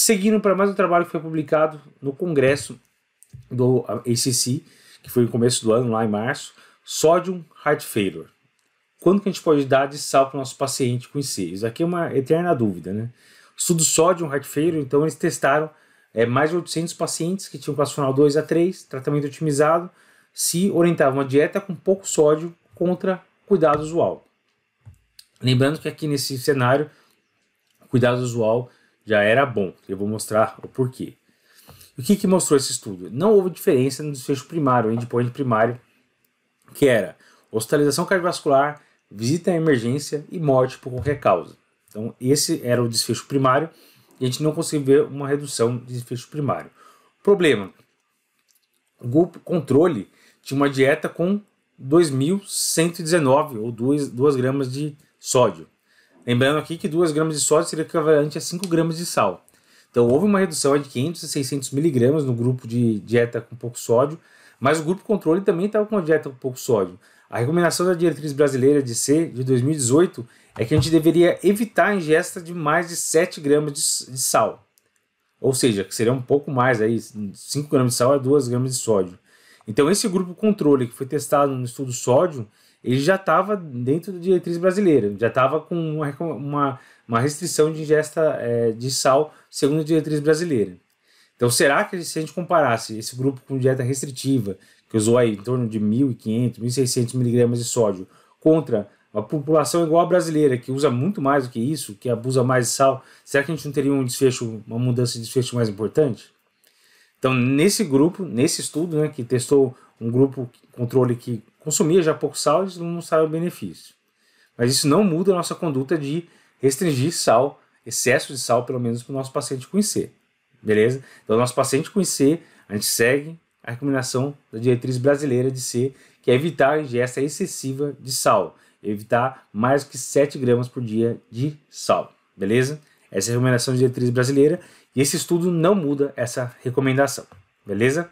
Seguindo para mais um trabalho que foi publicado no congresso do ACC, que foi no começo do ano, lá em março, Sodium Heart Failure. Quando que a gente pode dar de sal para o nosso paciente com? Isso aqui é uma eterna dúvida, né? Estudo Sodium Heart Failure, então eles testaram é, mais de 800 pacientes que tinham funcional 2 a 3, tratamento otimizado, se orientavam uma dieta com pouco sódio contra cuidado usual. Lembrando que aqui nesse cenário, cuidado usual já era bom. Eu vou mostrar o porquê. O que, que mostrou esse estudo? Não houve diferença no desfecho primário, endpoint primário, que era hospitalização cardiovascular, visita à emergência e morte por qualquer causa. Então, esse era o desfecho primário e a gente não conseguiu ver uma redução de desfecho primário. Problema: o grupo controle tinha uma dieta com 2.119 ou 2, 2 gramas de sódio. Lembrando aqui que 2 gramas de sódio seria equivalente a 5 gramas de sal. Então houve uma redução de 500 a 600 miligramas no grupo de dieta com pouco sódio, mas o grupo controle também estava com uma dieta com pouco sódio. A recomendação da diretriz brasileira de C de 2018 é que a gente deveria evitar a ingesta de mais de 7 gramas de, de sal. Ou seja, que seria um pouco mais aí, 5 gramas de sal a 2 gramas de sódio. Então esse grupo controle que foi testado no estudo sódio, ele já estava dentro da diretriz brasileira, já estava com uma, uma, uma, restrição de ingesta é, de sal segundo a diretriz brasileira. Então será que se a gente comparasse esse grupo com dieta restritiva, que usou aí em torno de 1.500, 1.600 miligramas de sódio, contra a população igual a brasileira, que usa muito mais do que isso, que abusa mais de sal, será que a gente não teria um desfecho, uma mudança de desfecho mais importante? Então, nesse grupo, nesse estudo, né, que testou um grupo controle que consumia já pouco sal, eles não mostraram benefício. Mas isso não muda a nossa conduta de restringir sal, excesso de sal, pelo menos para o nosso paciente IC. Beleza? Então, nosso paciente IC, a gente segue a recomendação da diretriz brasileira de C, que é evitar a ingesta excessiva de sal, evitar mais que 7 gramas por dia de sal, beleza? Essa é a recomendação da diretriz brasileira e esse estudo não muda essa recomendação, beleza?